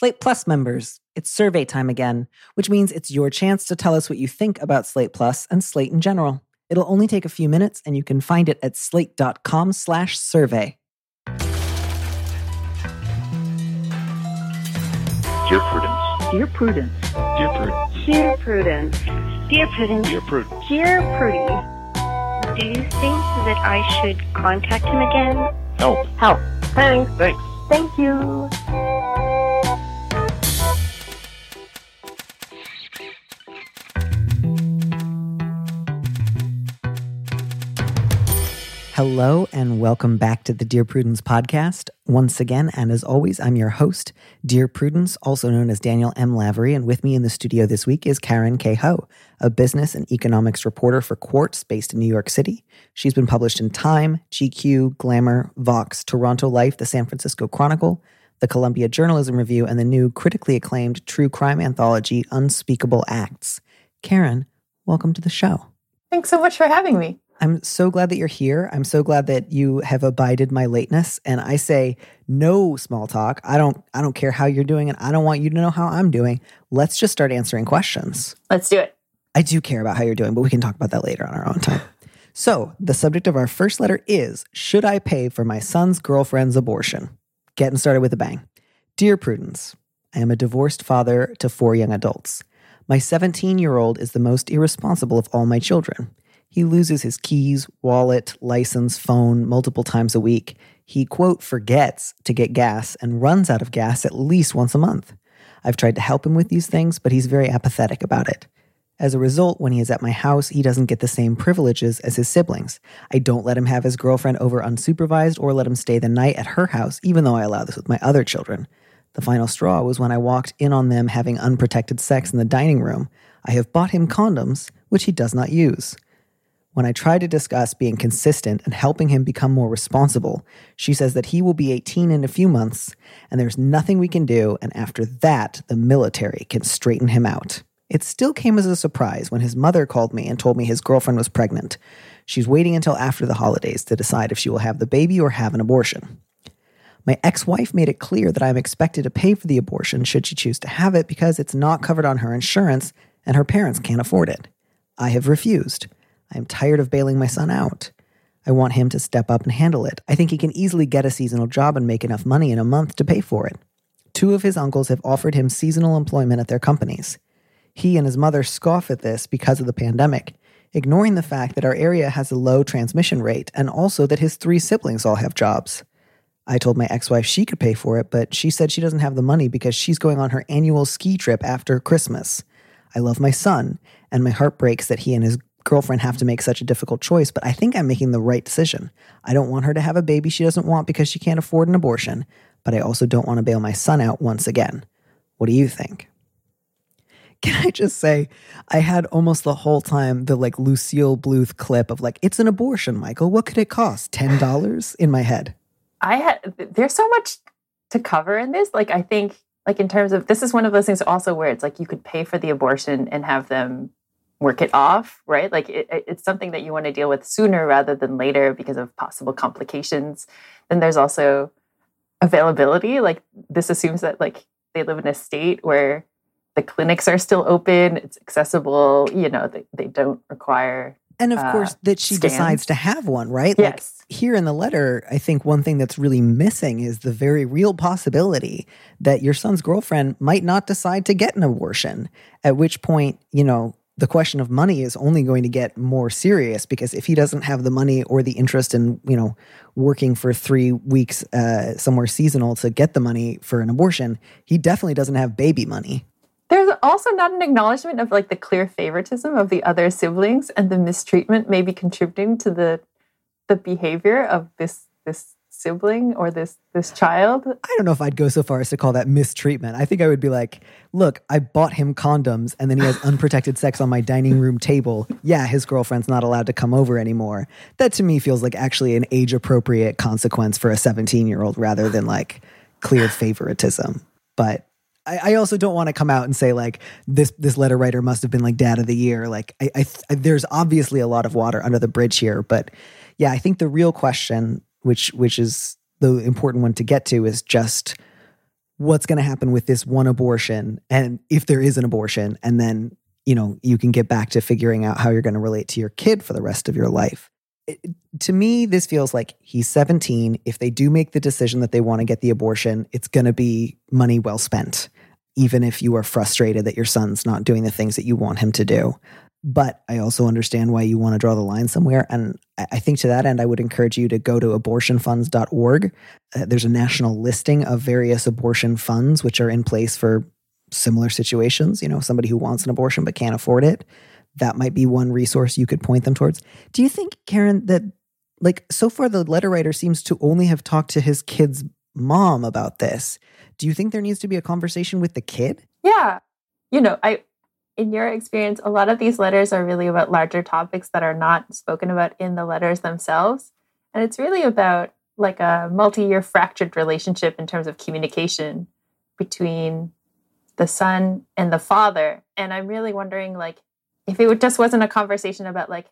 Slate Plus members, it's survey time again, which means it's your chance to tell us what you think about Slate Plus and Slate in general. It'll only take a few minutes and you can find it at slate.com slash survey. Dear Prudence. Dear Prudence. Dear Prudence. Dear Prudence. Dear Prudence. Dear Prudence. Dear Prudie. Do you think that I should contact him again? Help. Help. Thanks. Thanks. Thank you. Hello and welcome back to the Dear Prudence podcast. Once again, and as always, I'm your host, Dear Prudence, also known as Daniel M. Lavery. And with me in the studio this week is Karen K. Ho, a business and economics reporter for Quartz based in New York City. She's been published in Time, GQ, Glamour, Vox, Toronto Life, the San Francisco Chronicle, the Columbia Journalism Review, and the new critically acclaimed true crime anthology, Unspeakable Acts. Karen, welcome to the show. Thanks so much for having me. I'm so glad that you're here. I'm so glad that you have abided my lateness. And I say no small talk. I don't I don't care how you're doing and I don't want you to know how I'm doing. Let's just start answering questions. Let's do it. I do care about how you're doing, but we can talk about that later on our own time. So, the subject of our first letter is Should I pay for my son's girlfriend's abortion? Getting started with a bang. Dear Prudence, I am a divorced father to four young adults. My 17 year old is the most irresponsible of all my children. He loses his keys, wallet, license, phone multiple times a week. He, quote, forgets to get gas and runs out of gas at least once a month. I've tried to help him with these things, but he's very apathetic about it. As a result, when he is at my house, he doesn't get the same privileges as his siblings. I don't let him have his girlfriend over unsupervised or let him stay the night at her house, even though I allow this with my other children. The final straw was when I walked in on them having unprotected sex in the dining room. I have bought him condoms, which he does not use. When I try to discuss being consistent and helping him become more responsible, she says that he will be 18 in a few months and there's nothing we can do, and after that, the military can straighten him out. It still came as a surprise when his mother called me and told me his girlfriend was pregnant. She's waiting until after the holidays to decide if she will have the baby or have an abortion. My ex wife made it clear that I am expected to pay for the abortion should she choose to have it because it's not covered on her insurance and her parents can't afford it. I have refused. I am tired of bailing my son out. I want him to step up and handle it. I think he can easily get a seasonal job and make enough money in a month to pay for it. Two of his uncles have offered him seasonal employment at their companies. He and his mother scoff at this because of the pandemic, ignoring the fact that our area has a low transmission rate and also that his three siblings all have jobs. I told my ex wife she could pay for it, but she said she doesn't have the money because she's going on her annual ski trip after Christmas. I love my son, and my heart breaks that he and his girlfriend have to make such a difficult choice, but I think I'm making the right decision. I don't want her to have a baby she doesn't want because she can't afford an abortion, but I also don't want to bail my son out once again. What do you think? Can I just say, I had almost the whole time the like Lucille Bluth clip of like, it's an abortion, Michael. What could it cost? $10 in my head. I had there's so much to cover in this. Like I think like in terms of this is one of those things also where it's like you could pay for the abortion and have them work it off, right? Like it, it's something that you want to deal with sooner rather than later because of possible complications. Then there's also availability. Like this assumes that like they live in a state where the clinics are still open, it's accessible, you know, they, they don't require And of uh, course, that she decides to have one, right? Yes. Like here in the letter, I think one thing that's really missing is the very real possibility that your son's girlfriend might not decide to get an abortion, at which point, you know, the question of money is only going to get more serious because if he doesn't have the money or the interest in you know working for three weeks uh, somewhere seasonal to get the money for an abortion he definitely doesn't have baby money. There's also not an acknowledgement of like the clear favoritism of the other siblings and the mistreatment maybe contributing to the the behavior of this this sibling or this this child. i don't know if i'd go so far as to call that mistreatment i think i would be like look i bought him condoms and then he has unprotected sex on my dining room table yeah his girlfriend's not allowed to come over anymore that to me feels like actually an age appropriate consequence for a 17 year old rather than like clear favoritism but I, I also don't want to come out and say like this this letter writer must have been like dad of the year. Like I, I, I there's obviously a lot of water under the bridge here, but yeah, I think the real question, which which is the important one to get to, is just what's going to happen with this one abortion and if there is an abortion and then you know you can get back to figuring out how you're going to relate to your kid for the rest of your life. It, to me this feels like he's 17 if they do make the decision that they want to get the abortion it's going to be money well spent even if you are frustrated that your son's not doing the things that you want him to do but I also understand why you want to draw the line somewhere. And I think to that end, I would encourage you to go to abortionfunds.org. Uh, there's a national listing of various abortion funds which are in place for similar situations. You know, somebody who wants an abortion but can't afford it. That might be one resource you could point them towards. Do you think, Karen, that like so far the letter writer seems to only have talked to his kid's mom about this? Do you think there needs to be a conversation with the kid? Yeah. You know, I in your experience, a lot of these letters are really about larger topics that are not spoken about in the letters themselves. And it's really about like a multi-year fractured relationship in terms of communication between the son and the father. And I'm really wondering like if it just wasn't a conversation about like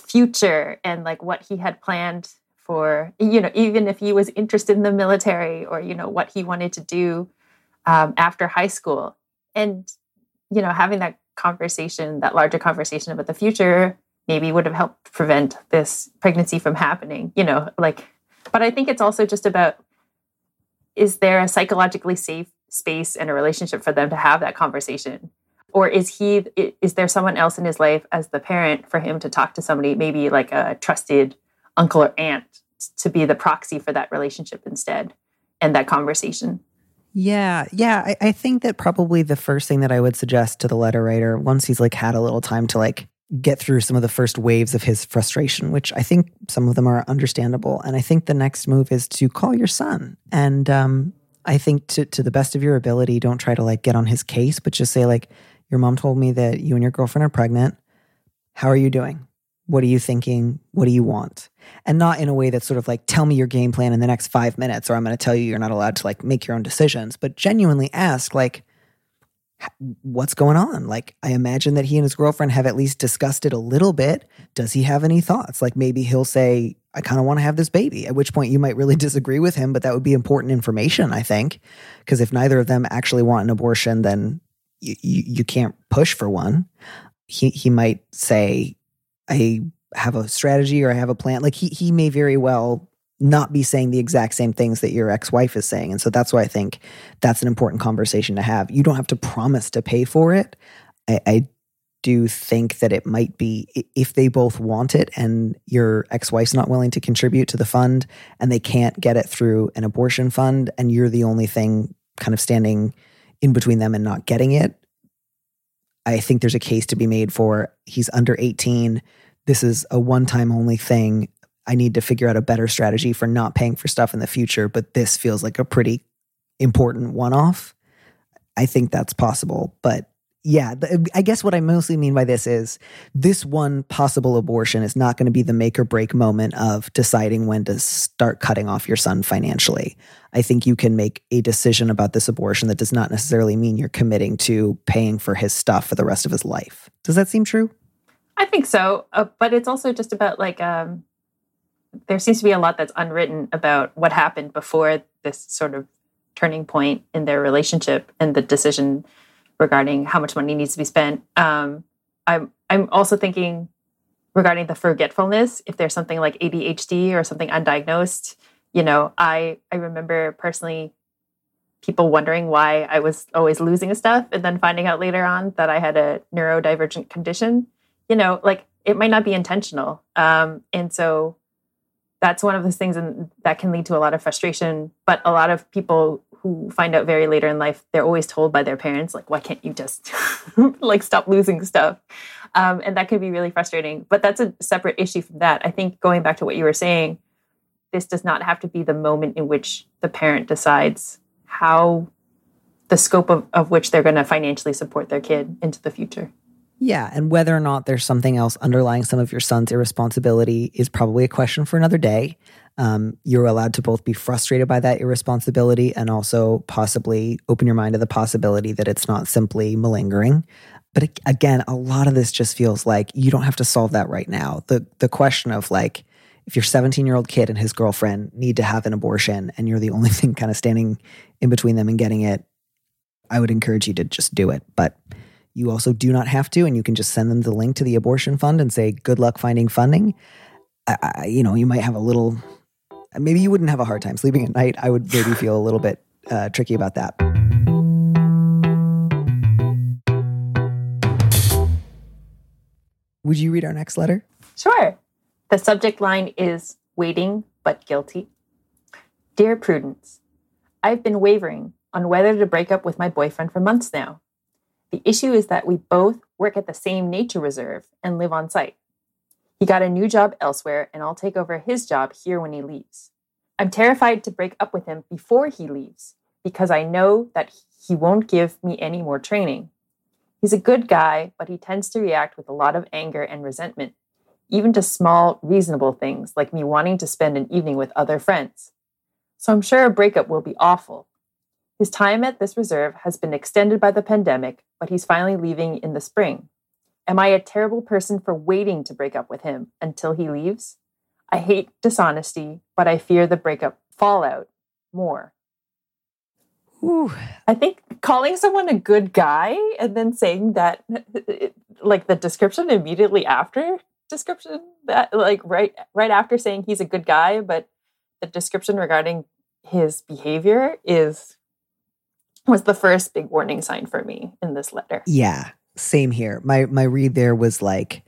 future and like what he had planned for you know even if he was interested in the military or you know what he wanted to do um, after high school and you know having that conversation that larger conversation about the future maybe would have helped prevent this pregnancy from happening you know like but i think it's also just about is there a psychologically safe space and a relationship for them to have that conversation? Or is he is there someone else in his life as the parent for him to talk to somebody maybe like a trusted uncle or aunt to be the proxy for that relationship instead and that conversation Yeah, yeah. I, I think that probably the first thing that I would suggest to the letter writer, once he's like had a little time to like get through some of the first waves of his frustration, which I think some of them are understandable. And I think the next move is to call your son. And um, I think to to the best of your ability, don't try to like get on his case, but just say like, your mom told me that you and your girlfriend are pregnant. How are you doing? What are you thinking? What do you want? And not in a way that's sort of like, tell me your game plan in the next five minutes, or I'm going to tell you you're not allowed to like make your own decisions, but genuinely ask, like, what's going on? Like, I imagine that he and his girlfriend have at least discussed it a little bit. Does he have any thoughts? Like, maybe he'll say, I kind of want to have this baby, at which point you might really disagree with him, but that would be important information, I think. Because if neither of them actually want an abortion, then you, you, you can't push for one. He, he might say, I have a strategy or I have a plan. Like he he may very well not be saying the exact same things that your ex-wife is saying. And so that's why I think that's an important conversation to have. You don't have to promise to pay for it. I, I do think that it might be if they both want it and your ex-wife's not willing to contribute to the fund and they can't get it through an abortion fund and you're the only thing kind of standing in between them and not getting it. I think there's a case to be made for he's under 18 this is a one time only thing. I need to figure out a better strategy for not paying for stuff in the future, but this feels like a pretty important one off. I think that's possible. But yeah, I guess what I mostly mean by this is this one possible abortion is not going to be the make or break moment of deciding when to start cutting off your son financially. I think you can make a decision about this abortion that does not necessarily mean you're committing to paying for his stuff for the rest of his life. Does that seem true? I think so, uh, but it's also just about like um, there seems to be a lot that's unwritten about what happened before this sort of turning point in their relationship and the decision regarding how much money needs to be spent. Um, I'm I'm also thinking regarding the forgetfulness, if there's something like ADHD or something undiagnosed. You know, I I remember personally people wondering why I was always losing stuff and then finding out later on that I had a neurodivergent condition you know, like it might not be intentional. Um, and so that's one of those things and that can lead to a lot of frustration. But a lot of people who find out very later in life, they're always told by their parents, like, why can't you just like stop losing stuff? Um, and that can be really frustrating. But that's a separate issue from that. I think going back to what you were saying, this does not have to be the moment in which the parent decides how the scope of, of which they're going to financially support their kid into the future. Yeah, and whether or not there's something else underlying some of your son's irresponsibility is probably a question for another day. Um, you're allowed to both be frustrated by that irresponsibility and also possibly open your mind to the possibility that it's not simply malingering. But again, a lot of this just feels like you don't have to solve that right now. The the question of like, if your 17 year old kid and his girlfriend need to have an abortion and you're the only thing kind of standing in between them and getting it, I would encourage you to just do it. But you also do not have to, and you can just send them the link to the abortion fund and say, good luck finding funding. I, I, you know, you might have a little, maybe you wouldn't have a hard time sleeping at night. I would maybe feel a little bit uh, tricky about that. Would you read our next letter? Sure. The subject line is waiting but guilty. Dear Prudence, I've been wavering on whether to break up with my boyfriend for months now. The issue is that we both work at the same nature reserve and live on site. He got a new job elsewhere, and I'll take over his job here when he leaves. I'm terrified to break up with him before he leaves because I know that he won't give me any more training. He's a good guy, but he tends to react with a lot of anger and resentment, even to small, reasonable things like me wanting to spend an evening with other friends. So I'm sure a breakup will be awful. His time at this reserve has been extended by the pandemic, but he's finally leaving in the spring. Am I a terrible person for waiting to break up with him until he leaves? I hate dishonesty, but I fear the breakup fallout more. Ooh. I think calling someone a good guy and then saying that, like the description immediately after description, that like right right after saying he's a good guy, but the description regarding his behavior is was the first big warning sign for me in this letter. Yeah, same here. My my read there was like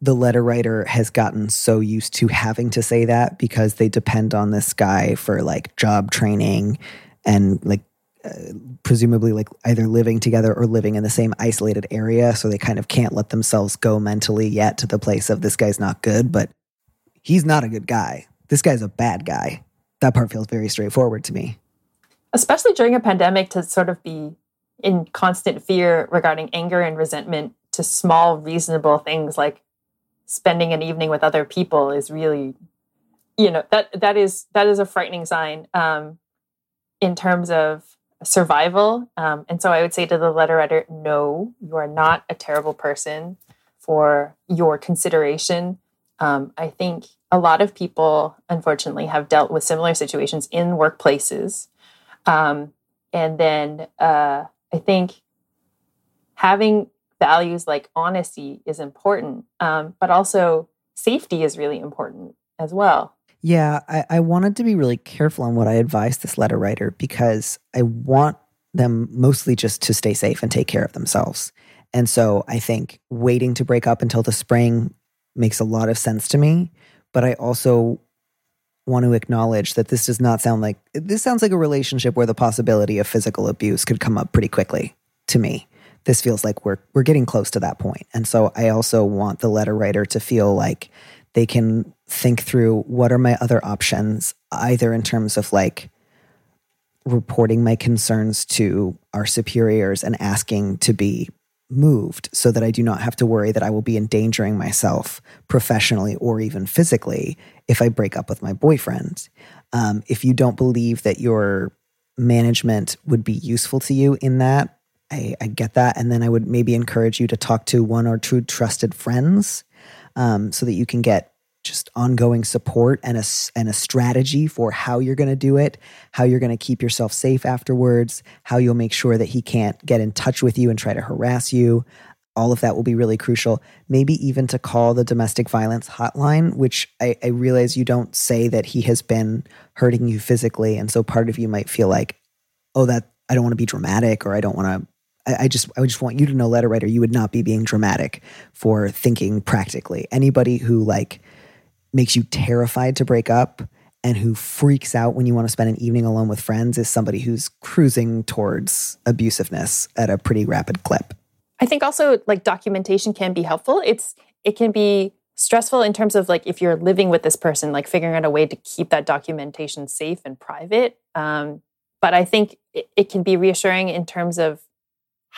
the letter writer has gotten so used to having to say that because they depend on this guy for like job training and like uh, presumably like either living together or living in the same isolated area. So they kind of can't let themselves go mentally yet to the place of this guy's not good but he's not a good guy. This guy's a bad guy. That part feels very straightforward to me. Especially during a pandemic to sort of be in constant fear regarding anger and resentment to small reasonable things like spending an evening with other people is really you know that that is that is a frightening sign um, in terms of survival. Um, and so i would say to the letter writer no you are not a terrible person for your consideration. Um, i think a lot of people unfortunately have dealt with similar situations in workplaces. Um, and then uh, i think having values like honesty is important um, but also safety is really important as well Yeah, I, I wanted to be really careful on what I advised this letter writer because I want them mostly just to stay safe and take care of themselves. And so I think waiting to break up until the spring makes a lot of sense to me. But I also want to acknowledge that this does not sound like this sounds like a relationship where the possibility of physical abuse could come up pretty quickly to me. This feels like we're we're getting close to that point. And so I also want the letter writer to feel like they can think through what are my other options, either in terms of like reporting my concerns to our superiors and asking to be moved so that I do not have to worry that I will be endangering myself professionally or even physically if I break up with my boyfriend. Um, if you don't believe that your management would be useful to you in that, I, I get that. And then I would maybe encourage you to talk to one or two trusted friends um, so that you can get just ongoing support and a, and a strategy for how you're going to do it, how you're going to keep yourself safe afterwards, how you'll make sure that he can't get in touch with you and try to harass you. All of that will be really crucial. Maybe even to call the domestic violence hotline, which I, I realize you don't say that he has been hurting you physically. And so part of you might feel like, oh, that I don't want to be dramatic or I don't want to I I just I just want you to know, letter writer, you would not be being dramatic for thinking practically. Anybody who like makes you terrified to break up and who freaks out when you want to spend an evening alone with friends is somebody who's cruising towards abusiveness at a pretty rapid clip. I think also like documentation can be helpful. It's it can be stressful in terms of like if you're living with this person, like figuring out a way to keep that documentation safe and private. Um, but I think it, it can be reassuring in terms of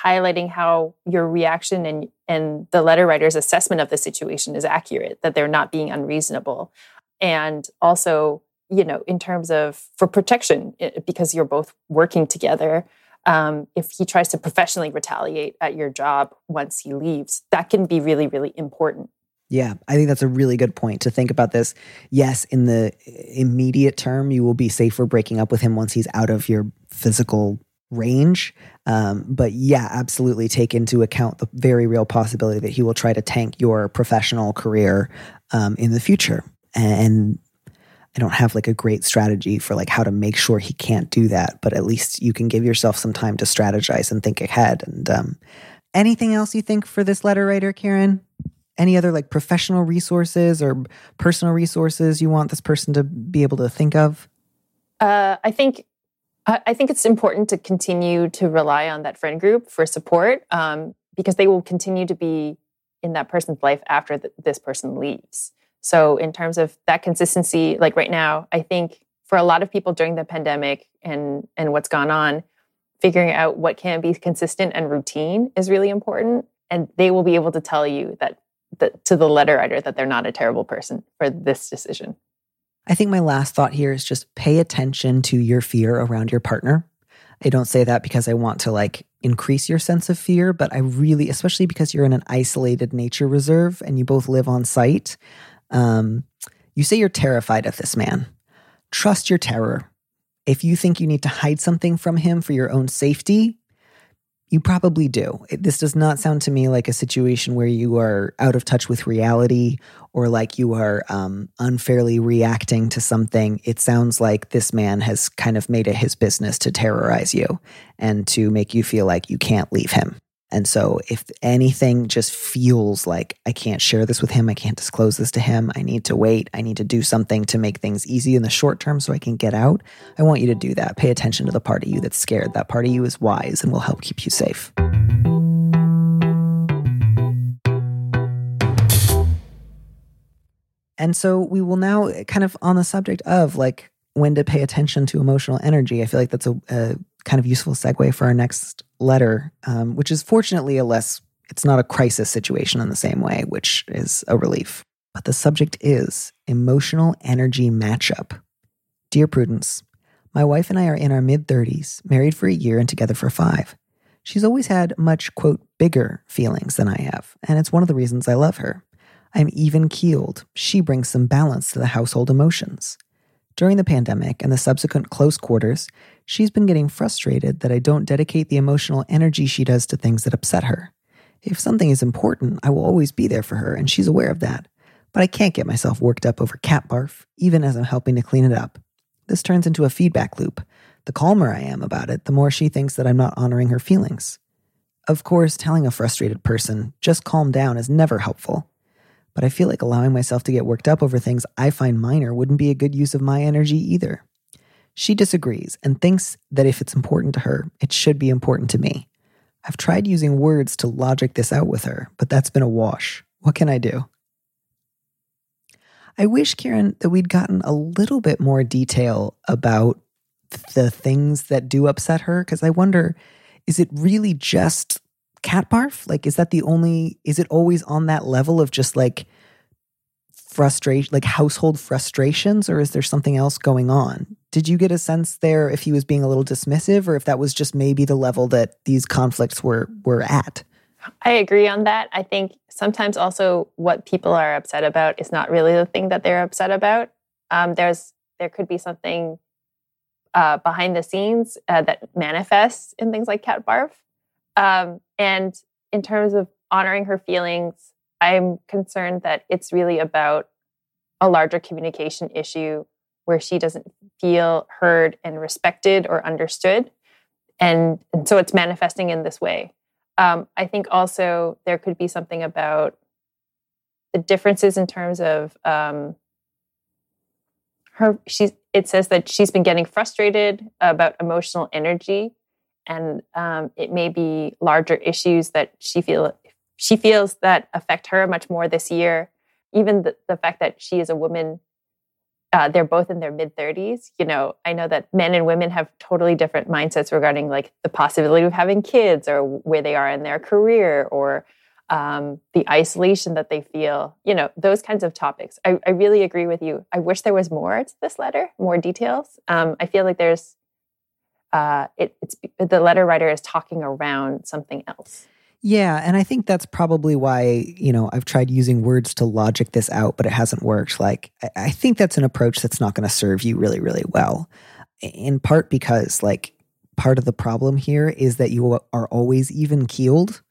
highlighting how your reaction and and the letter writer's assessment of the situation is accurate, that they're not being unreasonable, and also you know in terms of for protection because you're both working together um, if he tries to professionally retaliate at your job once he leaves, that can be really, really important. Yeah, I think that's a really good point to think about this. Yes, in the immediate term, you will be safer breaking up with him once he's out of your physical range. Um, but yeah, absolutely take into account the very real possibility that he will try to tank your professional career um, in the future. And I don't have like a great strategy for like how to make sure he can't do that, but at least you can give yourself some time to strategize and think ahead. And um, anything else you think for this letter writer, Karen? Any other like professional resources or personal resources you want this person to be able to think of? Uh, I think I think it's important to continue to rely on that friend group for support um, because they will continue to be in that person's life after th- this person leaves. So, in terms of that consistency, like right now, I think for a lot of people during the pandemic and and what's gone on, figuring out what can be consistent and routine is really important. And they will be able to tell you that, to the letter writer that they're not a terrible person for this decision. I think my last thought here is just pay attention to your fear around your partner. I don't say that because I want to like increase your sense of fear, but I really, especially because you're in an isolated nature reserve and you both live on site, um, you say you're terrified of this man. Trust your terror. If you think you need to hide something from him for your own safety, you probably do. This does not sound to me like a situation where you are out of touch with reality or like you are um, unfairly reacting to something. It sounds like this man has kind of made it his business to terrorize you and to make you feel like you can't leave him. And so, if anything just feels like I can't share this with him, I can't disclose this to him, I need to wait, I need to do something to make things easy in the short term so I can get out, I want you to do that. Pay attention to the part of you that's scared. That part of you is wise and will help keep you safe. And so, we will now eh, kind of on the subject of like when to pay attention to emotional energy. I feel like that's a, a kind of useful segue for our next letter, um, which is fortunately a less, it's not a crisis situation in the same way, which is a relief. But the subject is emotional energy matchup. Dear Prudence, my wife and I are in our mid 30s, married for a year and together for five. She's always had much, quote, bigger feelings than I have, and it's one of the reasons I love her. I'm even keeled. She brings some balance to the household emotions. During the pandemic and the subsequent close quarters, she's been getting frustrated that I don't dedicate the emotional energy she does to things that upset her. If something is important, I will always be there for her, and she's aware of that. But I can't get myself worked up over cat barf, even as I'm helping to clean it up. This turns into a feedback loop. The calmer I am about it, the more she thinks that I'm not honoring her feelings. Of course, telling a frustrated person, just calm down, is never helpful but I feel like allowing myself to get worked up over things I find minor wouldn't be a good use of my energy either. She disagrees and thinks that if it's important to her, it should be important to me. I've tried using words to logic this out with her, but that's been a wash. What can I do? I wish, Karen, that we'd gotten a little bit more detail about the things that do upset her, because I wonder is it really just cat barf? Like, is that the only, is it always on that level of just like frustration, like household frustrations, or is there something else going on? Did you get a sense there if he was being a little dismissive or if that was just maybe the level that these conflicts were, were at? I agree on that. I think sometimes also what people are upset about is not really the thing that they're upset about. Um, there's there could be something uh, behind the scenes uh, that manifests in things like cat barf. Um, and in terms of honoring her feelings, I'm concerned that it's really about a larger communication issue where she doesn't feel heard and respected or understood. And, and so it's manifesting in this way. Um, I think also there could be something about the differences in terms of um, her. She's. It says that she's been getting frustrated about emotional energy and um, it may be larger issues that she feel she feels that affect her much more this year. Even the, the fact that she is a woman, uh, they're both in their mid thirties. You know, I know that men and women have totally different mindsets regarding like the possibility of having kids or where they are in their career or um, the isolation that they feel. You know, those kinds of topics. I, I, really agree with you. I wish there was more to this letter, more details. Um, I feel like there's uh, it, it's the letter writer is talking around something else. Yeah, and I think that's probably why, you know, I've tried using words to logic this out, but it hasn't worked. Like, I- think that's an approach that's not going to serve you really, really well. In part because, like, part of the problem here is that you are always even keeled.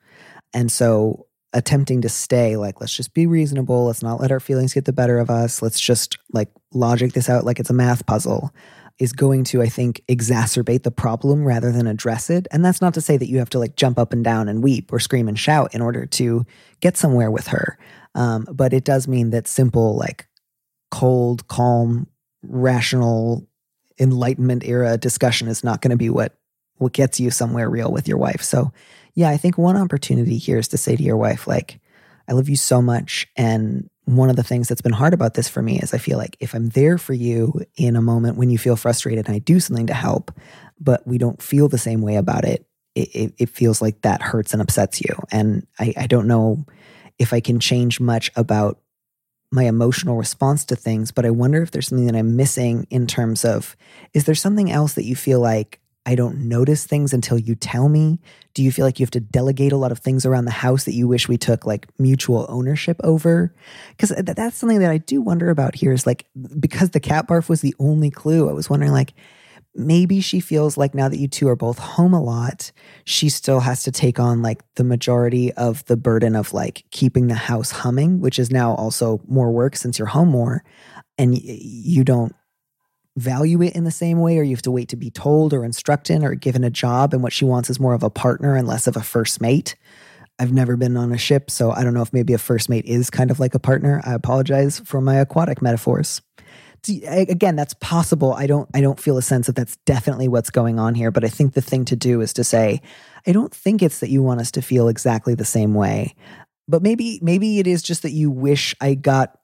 And so attempting to stay, like, let's just be reasonable. Let's not let our feelings get the better of us. Let's just, like, logic this out like it's a math puzzle is going to, I think, exacerbate the problem rather than address it. And that's not to say that you have to like jump up and down and weep or scream and shout in order to get somewhere with her. Um, but it does mean that simple, like cold, calm, rational, enlightenment era discussion is not going to be what what gets you somewhere real with your wife. So, yeah, I think one opportunity here is to say to your wife, like, I love you so much, and one of the things that's been hard about this for me is I feel like if I'm there for you in a moment when you feel frustrated and I do something to help, but we don't feel the same way about it, it, it, it feels like that hurts and upsets you. And I, I don't know if I can change much about my emotional response to things, but I wonder if there's something that I'm missing in terms of is there something else that you feel like I don't notice things until you tell me? Do you feel like you have to delegate a lot of things around the house that you wish we took like mutual ownership over? Because that's something that I do wonder about here is like, because the cat barf was the only clue, I was wondering like, maybe she feels like now that you two are both home a lot, she still has to take on like the majority of the burden of like keeping the house humming, which is now also more work since you're home more. And you don't value it in the same way, or you have to wait to be told or instructed or given a job. And what she wants is more of a partner and less of a first mate. I've never been on a ship, so I don't know if maybe a first mate is kind of like a partner. I apologize for my aquatic metaphors. Again, that's possible. I don't. I don't feel a sense that that's definitely what's going on here. But I think the thing to do is to say, I don't think it's that you want us to feel exactly the same way. But maybe, maybe it is just that you wish I got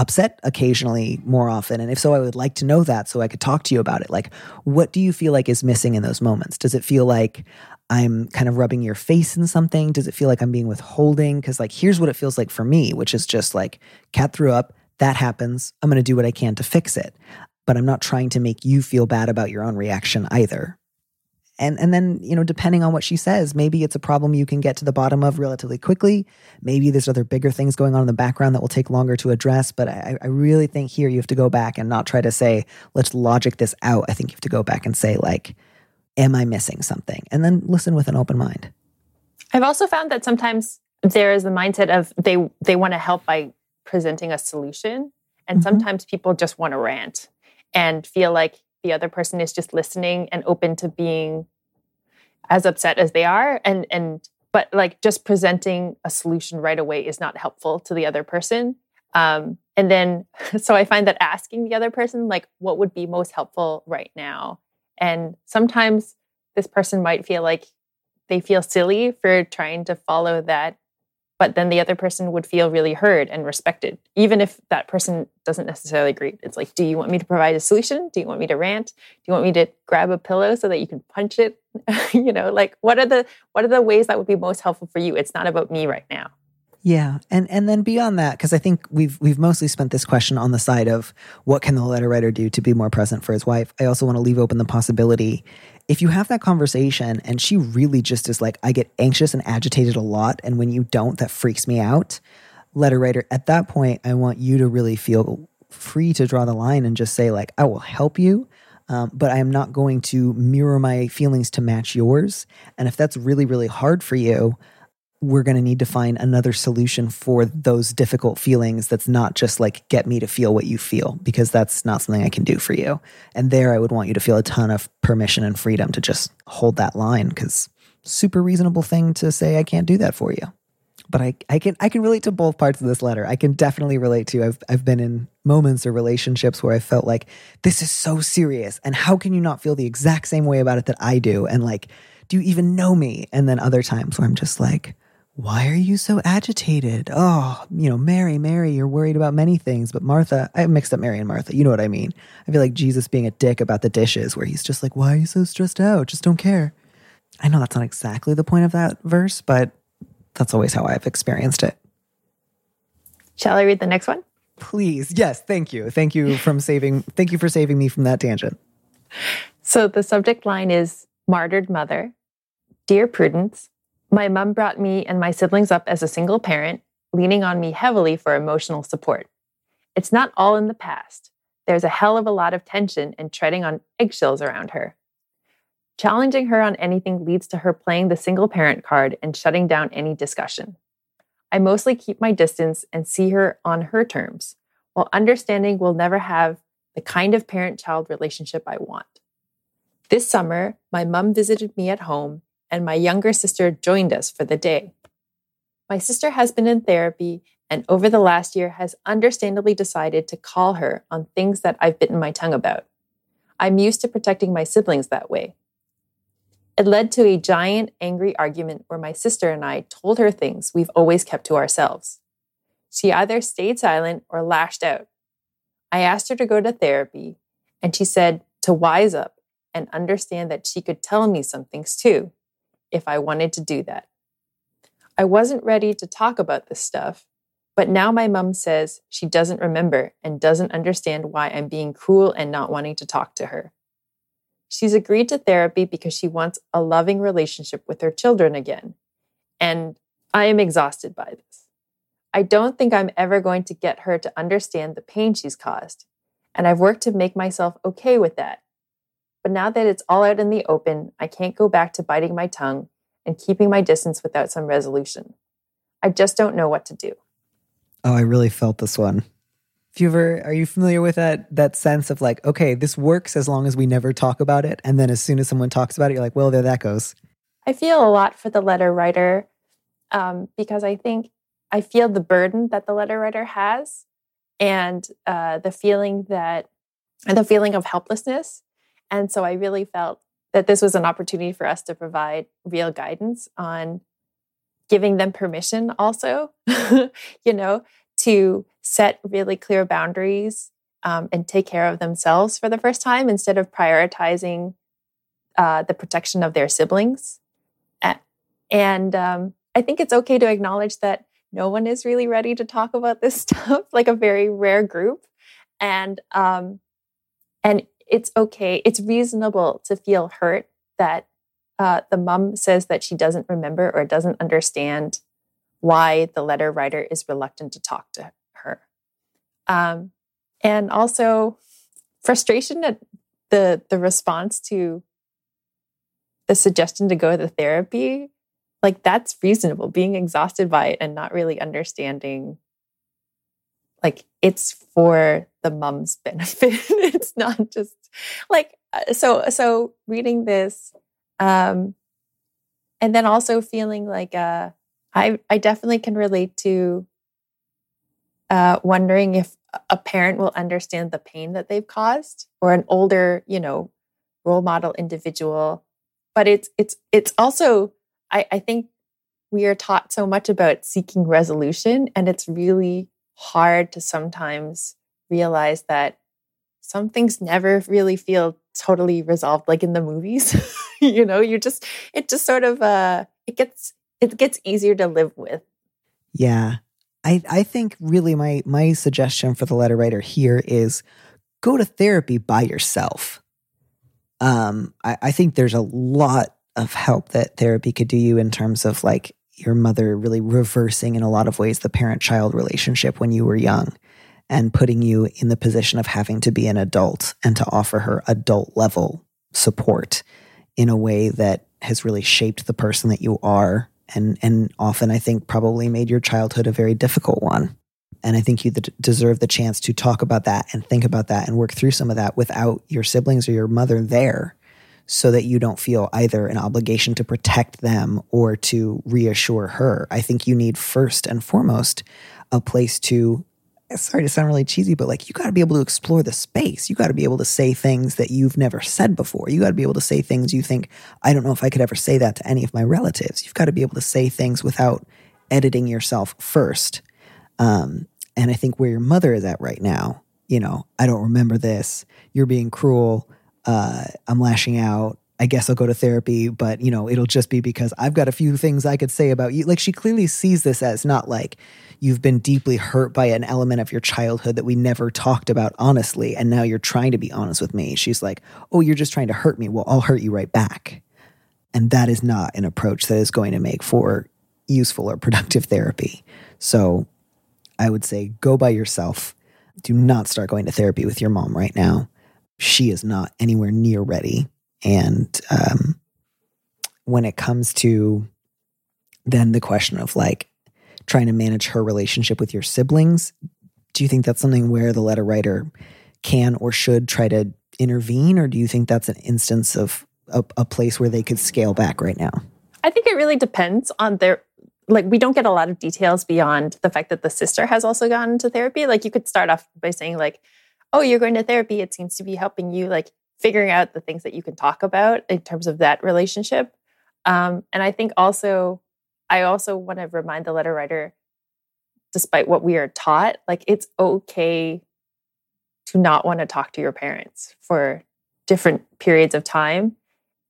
upset occasionally more often? And if so, I would like to know that so I could talk to you about it. Like, what do you feel like is missing in those moments? Does it feel like I'm kind of rubbing your face in something? Does it feel like I'm being withholding? Because, like, here's what it feels like for me, which is just like, cat threw up, that happens. I'm going to do what I can to fix it. But I'm not trying to make you feel bad about your own reaction either. And, and then, you know, depending on what she says, maybe it's a problem you can get to the bottom of relatively quickly. Maybe there's other bigger things going on in the background that will take longer to address. But I, I really think here you have to go back and not try to say, let's logic this out. I think you have to go back and say, like, am I missing something? And then listen with an open mind. I've also found that sometimes there is the mindset of they they want to help by presenting a solution, and Mhm. sometimes people just want to rant and feel like the other person is just listening and open to being as upset as they are, and and but like just presenting a solution right away is not helpful to the other person. Um, and then so I find that asking the other person like what would be most helpful right now, and sometimes this person might feel like they feel silly for trying to follow that but then the other person would feel really heard and respected even if that person doesn't necessarily agree. It's like do you want me to provide a solution? Do you want me to rant? Do you want me to grab a pillow so that you can punch it? You know like what are the what are the ways that would be most helpful for you? It's not about me right now. Yeah, and and then beyond that, because I think we've we've mostly spent this question on the side of what can the letter writer do to be more present for his wife. I also want to leave open the possibility if you have that conversation and she really just is like, I get anxious and agitated a lot, and when you don't, that freaks me out. Letter writer, at that point, I want you to really feel free to draw the line and just say like, I will help you. Um, but I am not going to mirror my feelings to match yours. And if that's really, really hard for you, we're going to need to find another solution for those difficult feelings that's not just like get me to feel what you feel because that's not something I can do for you. And there I would want you to feel a ton of permission and freedom to just hold that line cuz super reasonable thing to say I can't do that for you. But I, I can I can relate to both parts of this letter. I can definitely relate to I've I've been in moments or relationships where I felt like this is so serious and how can you not feel the exact same way about it that I do and like do you even know me? And then other times where I'm just like why are you so agitated? Oh, you know, Mary, Mary, you're worried about many things, but Martha, I mixed up Mary and Martha. You know what I mean? I feel like Jesus being a dick about the dishes, where he's just like, why are you so stressed out? Just don't care. I know that's not exactly the point of that verse, but that's always how I've experienced it. shall i read the next one Please. Yes. Thank you. Thank you from saving, thank you for saving me from that tangent. So the subject line is Martyred Mother. Dear Prudence, My mom brought me and my siblings up as a single parent, leaning on me heavily for emotional support. It's not all in the past. There's a hell of a lot of tension and treading on eggshells around her. Challenging her on anything leads to her playing the single parent card and shutting down any discussion. I mostly keep my distance and see her on her terms, while understanding we'll never have the kind of parent child relationship I want. This summer, my mom visited me at home, and my younger sister joined us for the day. My sister has been in therapy and over the last year has understandably decided to call her on things that I've bitten my tongue about. I'm used to protecting my siblings that way. It led to a giant, angry argument where my sister and I told her things we've always kept to ourselves. She either stayed silent or lashed out. I asked her to go to therapy, and she said to wise up and understand that she could tell me some things too if I wanted to do that. I wasn't ready to talk about this stuff, but now my mom says she doesn't remember and doesn't understand why I'm being cruel and not wanting to talk to her. She's agreed to therapy because she wants a loving relationship with her children again. And I am exhausted by this. I don't think I'm ever going to get her to understand the pain she's caused. And I've worked to make myself okay with that. But now that it's all out in the open, I can't go back to biting my tongue and keeping my distance without some resolution. I just don't know what to do. Oh, I really felt this one. Ever are you familiar with that that sense of like, okay, this works as long as we never talk about it, and then as soon as someone talks about it, you're like, well, there that goes. I feel a lot for the letter writer um, because I think I feel the burden that the letter writer has, and uh, the feeling that and the feeling of helplessness, and so I really felt that this was an opportunity for us to provide real guidance on giving them permission also you know to set really clear boundaries um, and take care of themselves for the first time instead of prioritizing uh, the protection of their siblings. And um, I think it's okay to acknowledge that no one is really ready to talk about this stuff, like a very rare group. And um, and it's okay. It's reasonable to feel hurt that uh, the mom says that she doesn't remember or doesn't understand why the letter writer is reluctant to talk to her. Um, and also frustration at the the response to the suggestion to go to therapy like that's reasonable being exhausted by it and not really understanding like it's for the mom's benefit it's not just like uh, so so reading this um and then also feeling like uh I I definitely can relate to uh, wondering if a parent will understand the pain that they've caused, or an older, you know, role model individual. But it's it's it's also I, I think we are taught so much about seeking resolution, and it's really hard to sometimes realize that some things never really feel totally resolved like in the movies you know you just it just sort of uh it gets it gets easier to live with. Yeah. I, I think really my my suggestion for the letter writer here is go to therapy by yourself. Um, I, I think there's a lot of help that therapy could do you in terms of like your mother really reversing in a lot of ways the parent child relationship when you were young and putting you in the position of having to be an adult and to offer her adult level support in a way that has really shaped the person that you are and and often I think probably made your childhood a very difficult one. And I think you deserve the chance to talk about that and think about that and work through some of that without your siblings or your mother there so that you don't feel either an obligation to protect them or to reassure her. I think you need first and foremost a place to sorry to sound really cheesy, but like you got to be able to explore the space. You got to be able to say things that you've never said before. You got to be able to say things you think, I don't know if I could ever say that to any of my relatives. You've got to be able to say things without editing yourself first. Um, and I think where your mother is at right now, you know, I don't remember this. You're being cruel. Uh, I'm lashing out. I guess I'll go to therapy, but you know, it'll just be because I've got a few things I could say about you. Like she clearly sees this as not like you've been deeply hurt by an element of your childhood that we never talked about honestly, and now you're trying to be honest with me. She's like, "Oh, you're just trying to hurt me. Well, I'll hurt you right back." And that is not an approach that is going to make for useful or productive therapy. So I would say go by yourself. Do not start going to therapy with your mom right now. She is not anywhere near ready. And um, when it comes to then the question of like trying to manage her relationship with your siblings, do you think that's something where the letter writer can or should try to intervene? Or do you think that's an instance of a, a place where they could scale back right now? I think it really depends on their like we don't get a lot of details beyond the fact that the sister has also gone to therapy. Like you could start off by saying like, "Oh, you're going to therapy. It seems to be helping you like figuring out the things that you can talk about in terms of that relationship." Um, and I think also, I also want to remind the letter writer, despite what we are taught, like it's okay to not want to talk to your parents for different periods of time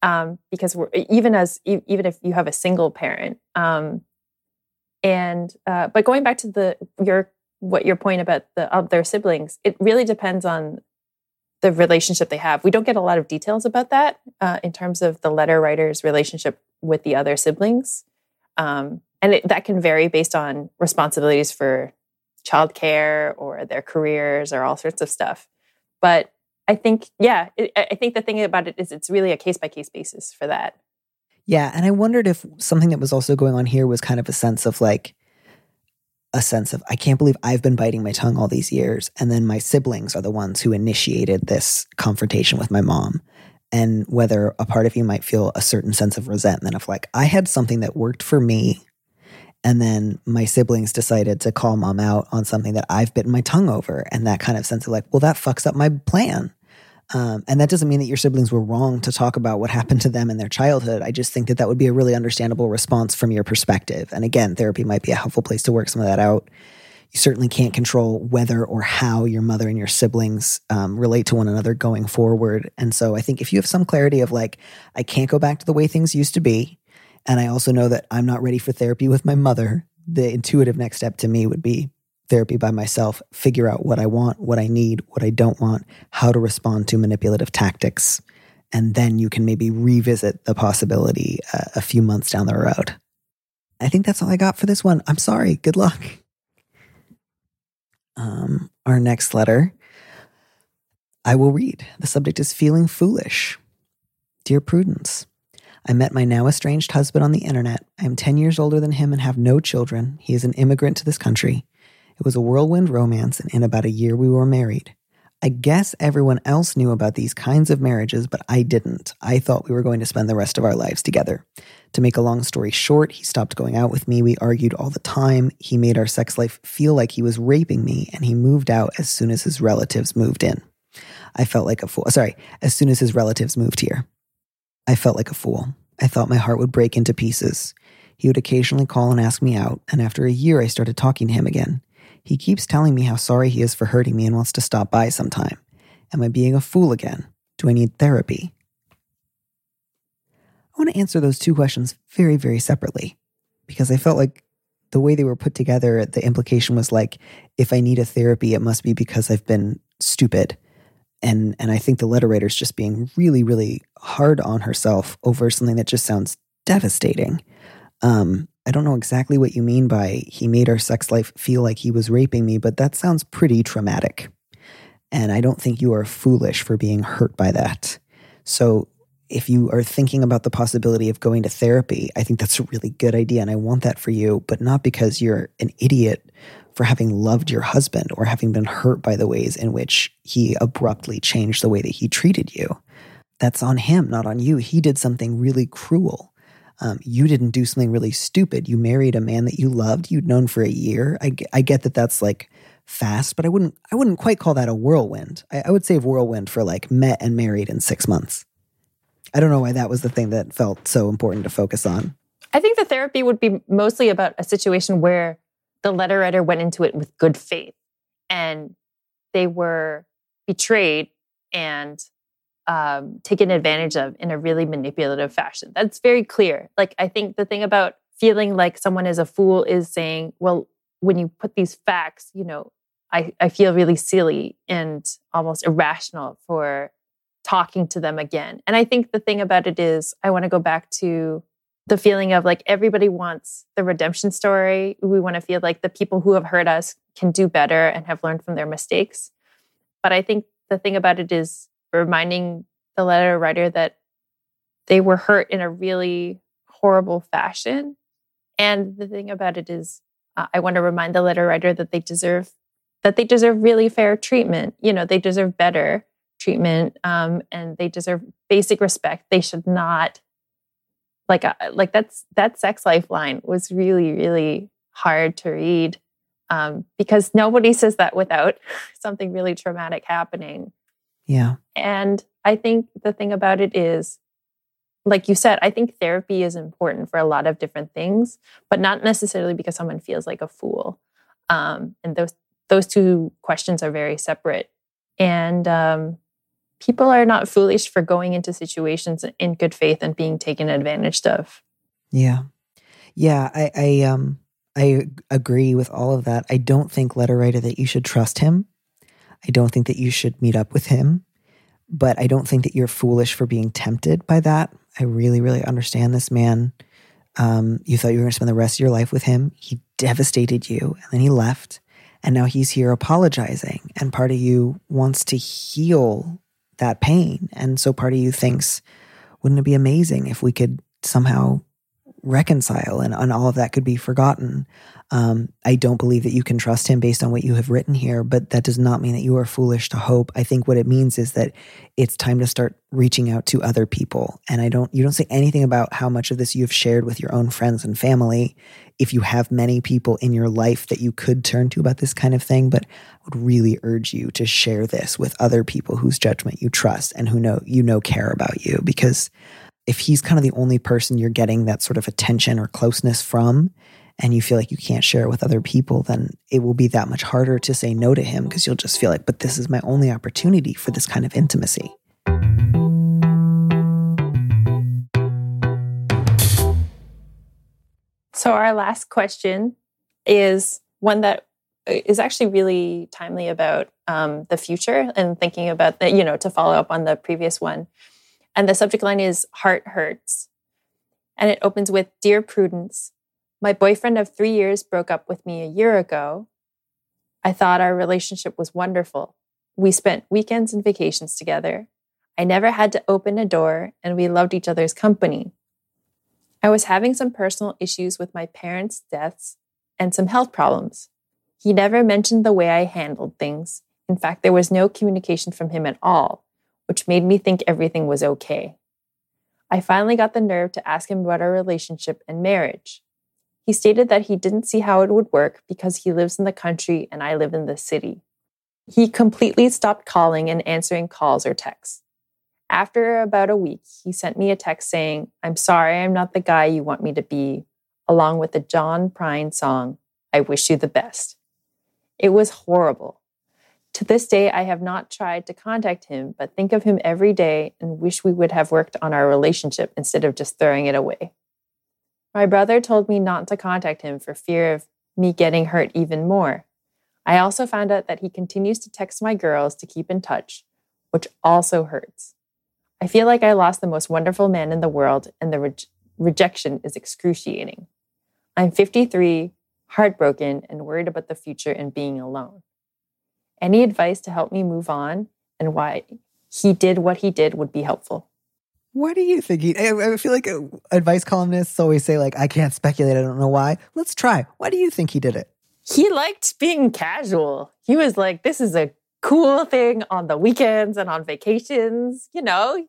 um, because we're even as even if you have a single parent um, and uh, but going back to the your what your point about the of their siblings it really depends on the relationship they have we don't get a lot of details about that uh, in terms of the letter writer's relationship with the other siblings um, and it, that can vary based on responsibilities for childcare or their careers or all sorts of stuff but I think, yeah, it, I think the thing about it is it's really a case by case basis for that. Yeah. And I wondered if something that was also going on here was kind of a sense of like, a sense of, I can't believe I've been biting my tongue all these years. And then my siblings are the ones who initiated this confrontation with my mom. And whether a part of you might feel a certain sense of resentment of like, I had something that worked for me. And then my siblings decided to call mom out on something that I've bitten my tongue over. And that kind of sense of like, well, that fucks up my plan. Um, and that doesn't mean that your siblings were wrong to talk about what happened to them in their childhood. I just think that that would be a really understandable response from your perspective. And again, therapy might be a helpful place to work some of that out. You certainly can't control whether or how your mother and your siblings um, relate to one another going forward. And so I think if you have some clarity of like, I can't go back to the way things used to be, and I also know that I'm not ready for therapy with my mother, the intuitive next step to me would be therapy by myself, figure out what I want, what I need, what I don't want, how to respond to manipulative tactics. And then you can maybe revisit the possibility uh, a few months down the road. I think that's all I got for this one. I'm sorry. Good luck. Um, our next letter I will read. The subject is feeling foolish. Dear Prudence, I met my now estranged husband on the internet. I am 10 years older than him and have no children. He is an immigrant to this country. It was a whirlwind romance, and in about a year we were married. I guess everyone else knew about these kinds of marriages, but I didn't. I thought we were going to spend the rest of our lives together. To make a long story short, he stopped going out with me. We argued all the time. He made our sex life feel like he was raping me, and he moved out as soon as his relatives moved in. I felt like a fool. Sorry, as soon as his relatives moved here. I felt like a fool. I thought my heart would break into pieces. He would occasionally call and ask me out, and after a year, I started talking to him again. He keeps telling me how sorry he is for hurting me and wants to stop by sometime. Am I being a fool again? Do I need therapy? I want to answer those two questions very, very separately because I felt like the way they were put together, the implication was like, if I need a therapy, it must be because I've been stupid. And, and I think the letter writer's just being really, really hard on herself over something that just sounds devastating. Um, I don't know exactly what you mean by he made our sex life feel like he was raping me, but that sounds pretty traumatic. And I don't think you are foolish for being hurt by that. So if you are thinking about the possibility of going to therapy, I think that's a really good idea. And I want that for you, but not because you're an idiot for having loved your husband or having been hurt by the ways in which he abruptly changed the way that he treated you. That's on him, not on you. He did something really cruel. Um, you didn't do something really stupid. You married a man that you loved, you'd known for a year. I, I get that that's like fast, but I wouldn't I wouldn't quite call that a whirlwind. I, I would say whirlwind for like met and married in six months. I don't know why that was the thing that felt so important to focus on. I think the therapy would be mostly about a situation where the letter writer went into it with good faith and they were betrayed and um, taken advantage of in a really manipulative fashion. That's very clear. Like, I think the thing about feeling like someone is a fool is saying, well, when you put these facts, you know, I, I feel really silly and almost irrational for talking to them again. And I think the thing about it is, I want to go back to the feeling of like everybody wants the redemption story. We want to feel like the people who have hurt us can do better and have learned from their mistakes. But I think the thing about it is reminding the letter writer that they were hurt in a really horrible fashion. And the thing about it is, uh, I want to remind the letter writer that they deserve that they deserve really fair treatment. You know, they deserve better treatment, um, and they deserve basic respect. They should not like uh, like that's that sex lifeline was really really hard to read um, because nobody says that without something really traumatic happening. Yeah. And I think the thing about it is, like you said, I think therapy is important for a lot of different things, but not necessarily because someone feels like a fool. Um, and those those two questions are very separate. And um, people are not foolish for going into situations in good faith and being taken advantage of. Yeah. Yeah, I, I um I agree with all of that. I don't think letter writer that you should trust him. I don't think that you should meet up with him, but I don't think that you're foolish for being tempted by that. I really, really understand this man. Um, you thought you were going to spend the rest of your life with him. He devastated you, and then he left, and now he's here apologizing. And part of you wants to heal that pain, and so part of you thinks, wouldn't it be amazing if we could somehow reconcile and, and all of that could be forgotten. Um, I don't believe that you can trust him based on what you have written here, but that does not mean that you are foolish to hope. I think what it means is that it's time to start reaching out to other people. And I don't, you don't say anything about how much of this you've shared with your own friends and family. If you have many people in your life that you could turn to about this kind of thing, but I would really urge you to share this with other people whose judgment you trust and who know, you know, care about you because if he's kind of the only person you're getting that sort of attention or closeness from, and you feel like you can't share it with other people, then it will be that much harder to say no to him because you'll just feel like, but this is my only opportunity for this kind of intimacy. So, our last question is one that is actually really timely about um, the future and thinking about that, you know, to follow up on the previous one. And the subject line is Heart Hurts. And it opens with Dear Prudence, my boyfriend of three years broke up with me a year ago. I thought our relationship was wonderful. We spent weekends and vacations together. I never had to open a door, and we loved each other's company. I was having some personal issues with my parents' deaths and some health problems. He never mentioned the way I handled things. In fact, there was no communication from him at all which made me think everything was okay. I finally got the nerve to ask him about our relationship and marriage. He stated that he didn't see how it would work because he lives in the country and I live in the city. He completely stopped calling and answering calls or texts. After about a week, he sent me a text saying, I'm sorry I'm not the guy you want me to be, along with the John Prine song, I Wish You the Best. It was horrible. To this day, I have not tried to contact him, but think of him every day and wish we would have worked on our relationship instead of just throwing it away. My brother told me not to contact him for fear of me getting hurt even more. I also found out that he continues to text my girls to keep in touch, which also hurts. I feel like I lost the most wonderful man in the world, and the re- rejection is excruciating. I'm 53, heartbroken, and worried about the future and being alone. Any advice to help me move on and why he did what he did would be helpful. What do you think? He, I feel like uh, advice columnists always say, like, I can't speculate. I don't know why. Let's try. Why do you think he did it? He liked being casual. He was like, this is a cool thing on the weekends and on vacations. You know,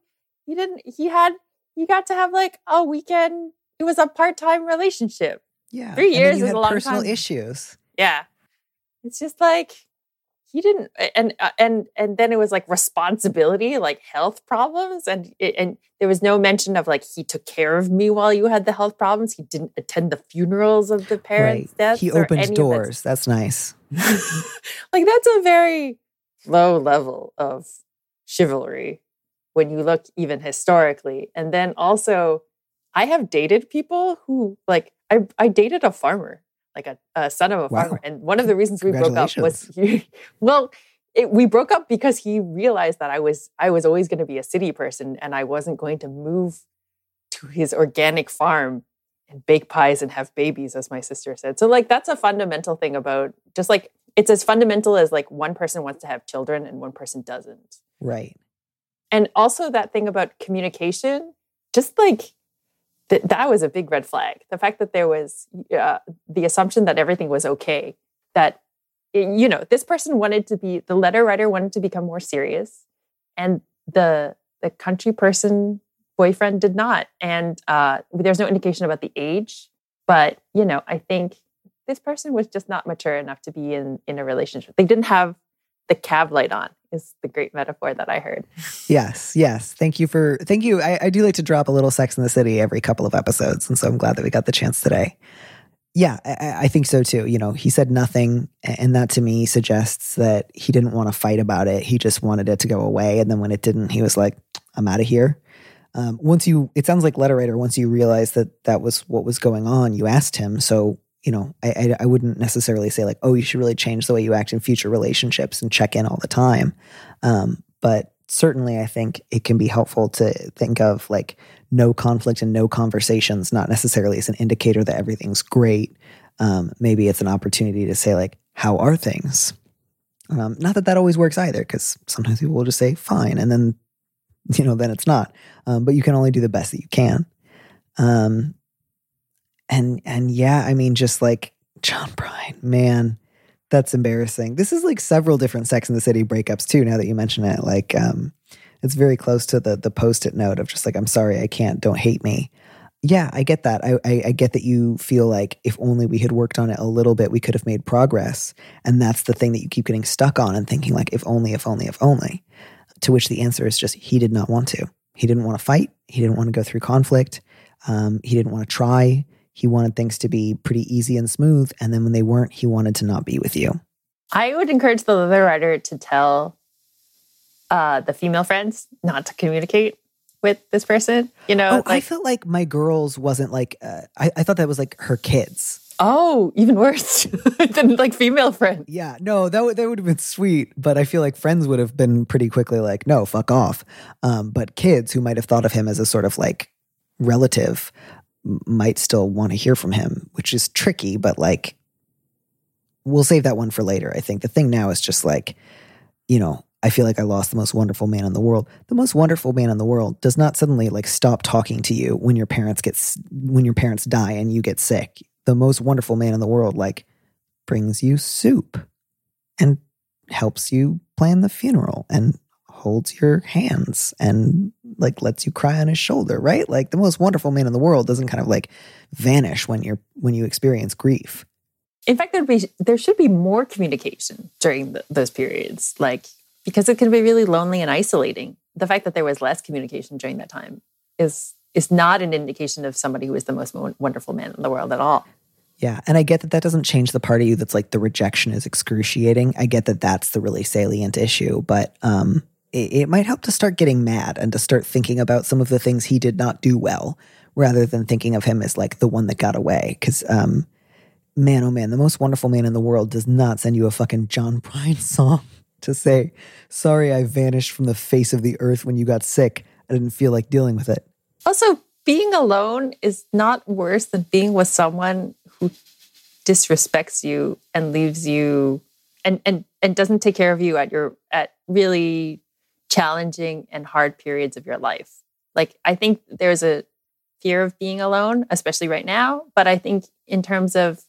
he didn't, he had, he got to have like a weekend. It was a part time relationship. Yeah. Three years is a long personal time. issues. Yeah. It's just like, he didn't and uh, and and then it was like responsibility like health problems and and there was no mention of like he took care of me while you had the health problems. He didn't attend the funerals of the parents right. deaths he opened doors. That's nice. Like that's a very low level of chivalry when you look even historically. And then also i have dated people who like i i dated a farmer like a, a son of a Wow. farmer. And one of the reasons we broke up was, well, it, we broke up because he realized that I was I was always going to be a city person and I wasn't going to move to his organic farm and bake pies and have babies, as my sister said. So like that's a fundamental thing about just like it's as fundamental as like one person wants to have children and one person doesn't. Right. And also that thing about communication, just like th- that was a big red flag. The fact that there was uh, the assumption that everything was okay, that you know this person wanted to be the letter writer wanted to become more serious, and the the country person boyfriend did not. And uh, there's no indication about the age, but you know I think this person was just not mature enough to be in in a relationship. They didn't have the cab light on is the great metaphor that I heard. Yes, yes. Thank you for thank you. I, I, do like to drop a little Sex in the City every couple of episodes, and so I'm glad that we got the chance today. Yeah, I, I think so too. You know, he said nothing, and that to me suggests that he didn't want to fight about it. He just wanted it to go away, and then when it didn't, he was like, "I'm out of here." Um, once you, it sounds like letter writer. Once you realized that that was what was going on, you asked him. So you know, I, I, I wouldn't necessarily say like, oh, you should really change the way you act in future relationships and check in all the time. Um, but certainly, I think it can be helpful to think of like no conflict and no conversations, not necessarily as an indicator that everything's great. Um, maybe it's an opportunity to say like, how are things? Um, not that that always works either, because sometimes people will just say fine, and then you know then it's not. Um, but you can only do the best that you can. Um, and and yeah, I mean, just like John Prine, man, that's embarrassing. This is like several different Sex in the City breakups too. Now that you mention it, like um, it's very close to the the post it note of just like I'm sorry, I can't. Don't hate me. Yeah, I get that. I, I, I get that you feel like if only we had worked on it a little bit, we could have made progress. And that's the thing that you keep getting stuck on and thinking like, if only, if only, if only. To which the answer is just he did not want to. He didn't want to fight. He didn't want to go through conflict. Um, he didn't want to try. He wanted things to be pretty easy and smooth. And then when they weren't, he wanted to not be with you. I would encourage the letter writer to tell uh, the female friends not to communicate with this person. You know, oh, like, I felt like my girls wasn't like, uh, I, I thought that was like her kids. Oh, even worse than like female friends. Yeah, no, that would that would have been sweet, but I feel like friends would have been pretty quickly like, no, fuck off. Um, but kids who might have thought of him as a sort of like relative might still want to hear from him, which is tricky, but like we'll save that one for later. I think the thing now is just like, you know, I feel like I lost the most wonderful man in the world. The most wonderful man in the world does not suddenly like stop talking to you when your parents get when your parents die and you get sick. The most wonderful man in the world like brings you soup and helps you plan the funeral and holds your hands and like lets you cry on his shoulder, right? Like the most wonderful man in the world doesn't kind of like vanish when you're when you experience grief. In fact, there'd be there should be more communication during the, those periods, like because it can be really lonely and isolating. The fact that there was less communication during that time is is not an indication of somebody who is the most wonderful man in the world at all. Yeah, and I get that that doesn't change the part of you that's like the rejection is excruciating. I get that that's the really salient issue, but um it, might help to start getting mad and to start thinking about some of the things he did not do well rather than thinking of him as like the one that got away. Because, um, man, oh man, the most wonderful man in the world does not send you a fucking John Prine song to say, sorry, I vanished from the face of the earth when you got sick. I didn't feel like dealing with it. Also, being alone is not worse than being with someone who disrespects you and leaves you and and and doesn't take care of you at your at really challenging and hard periods of your life. Like, I think there's a fear of being alone, especially right now. But I think, in terms of,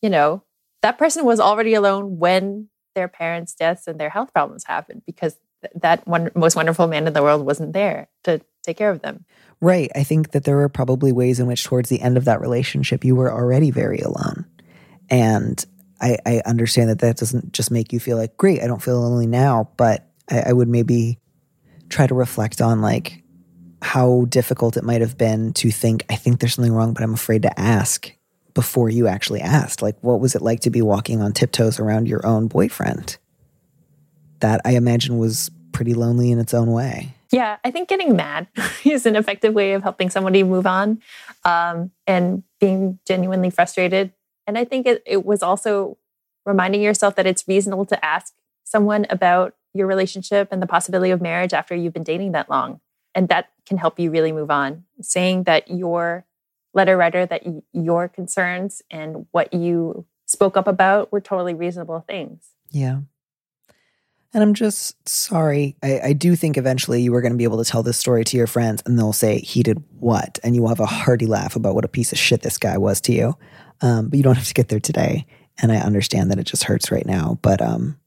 you know, that person was already alone when their parents' deaths and their health problems happened because th- that one most wonderful man in the world wasn't there to take care of them. Right. I think that there were probably ways in which, towards the end of that relationship, you were already very alone. And I, I understand that that doesn't just make you feel like, great, I don't feel lonely now, but I, I would maybe try to reflect on like how difficult it might have been to think, I think there's something wrong, but I'm afraid to ask before you actually asked. Like, what was it like to be walking on tiptoes around your own boyfriend? That I imagine was pretty lonely in its own way. Yeah, I think getting mad is an effective way of helping somebody move on um, and being genuinely frustrated. And I think it, it was also reminding yourself that it's reasonable to ask someone about your relationship and the possibility of marriage after you've been dating that long. And that can help you really move on. Saying that your letter writer, that y- your concerns and what you spoke up about were totally reasonable things. Yeah. And I'm just sorry. I, I do think eventually you are going to be able to tell this story to your friends and they'll say, he did what? And you will have a hearty laugh about what a piece of shit this guy was to you. Um, but you don't have to get there today. And I understand that it just hurts right now. But um,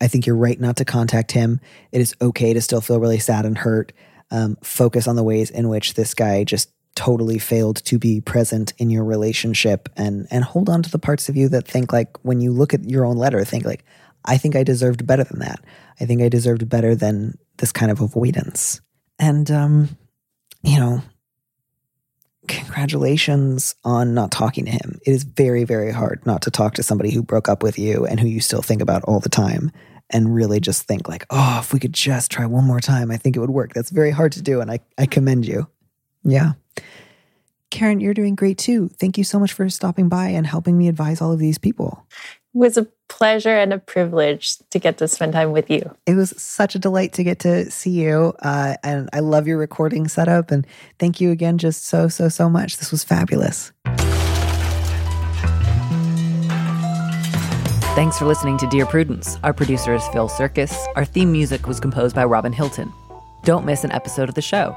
I think you're right not to contact him. It is okay to still feel really sad and hurt. Um, focus on the ways in which this guy just totally failed to be present in your relationship and and hold on to the parts of you that think like when you look at your own letter think like I think I deserved better than that. I think I deserved better than this kind of avoidance. And um you know, congratulations on not talking to him. It is very very hard not to talk to somebody who broke up with you and who you still think about all the time and really just think like, "Oh, if we could just try one more time, I think it would work." That's very hard to do and I I commend you. Yeah. Karen, you're doing great too. Thank you so much for stopping by and helping me advise all of these people. It was a pleasure and a privilege to get to spend time with you. It was such a delight to get to see you. Uh, and I love your recording setup. And thank you again just so, so, so much. This was fabulous. Thanks for listening to Dear Prudence. Our producer is Phil Surkis. Our theme music was composed by Robin Hilton. Don't miss an episode of the show.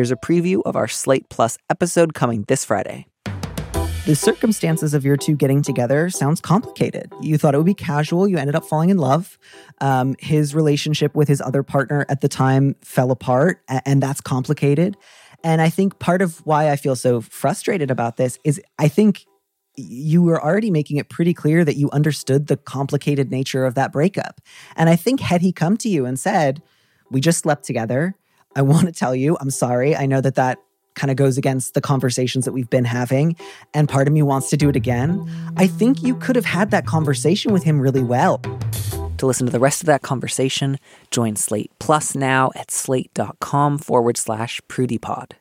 Here's a preview of our Slate Plus episode coming this Friday. The circumstances of your two getting together sounds complicated. You thought it would be casual. You ended up falling in love. Um, his relationship with his other partner at the time fell apart, and that's complicated. And I think part of why I feel so frustrated about this is I think you were already making it pretty clear that you understood the complicated nature of that breakup. And I think had he come to you and said, "We just slept together. I want to tell you, I'm sorry. I know that that kind of goes against the conversations that we've been having, and part of me wants to do it again." I think you could have had that conversation with him really well. To listen to the rest of that conversation, join Slate Plus now at slate.com forward slash prudiepod.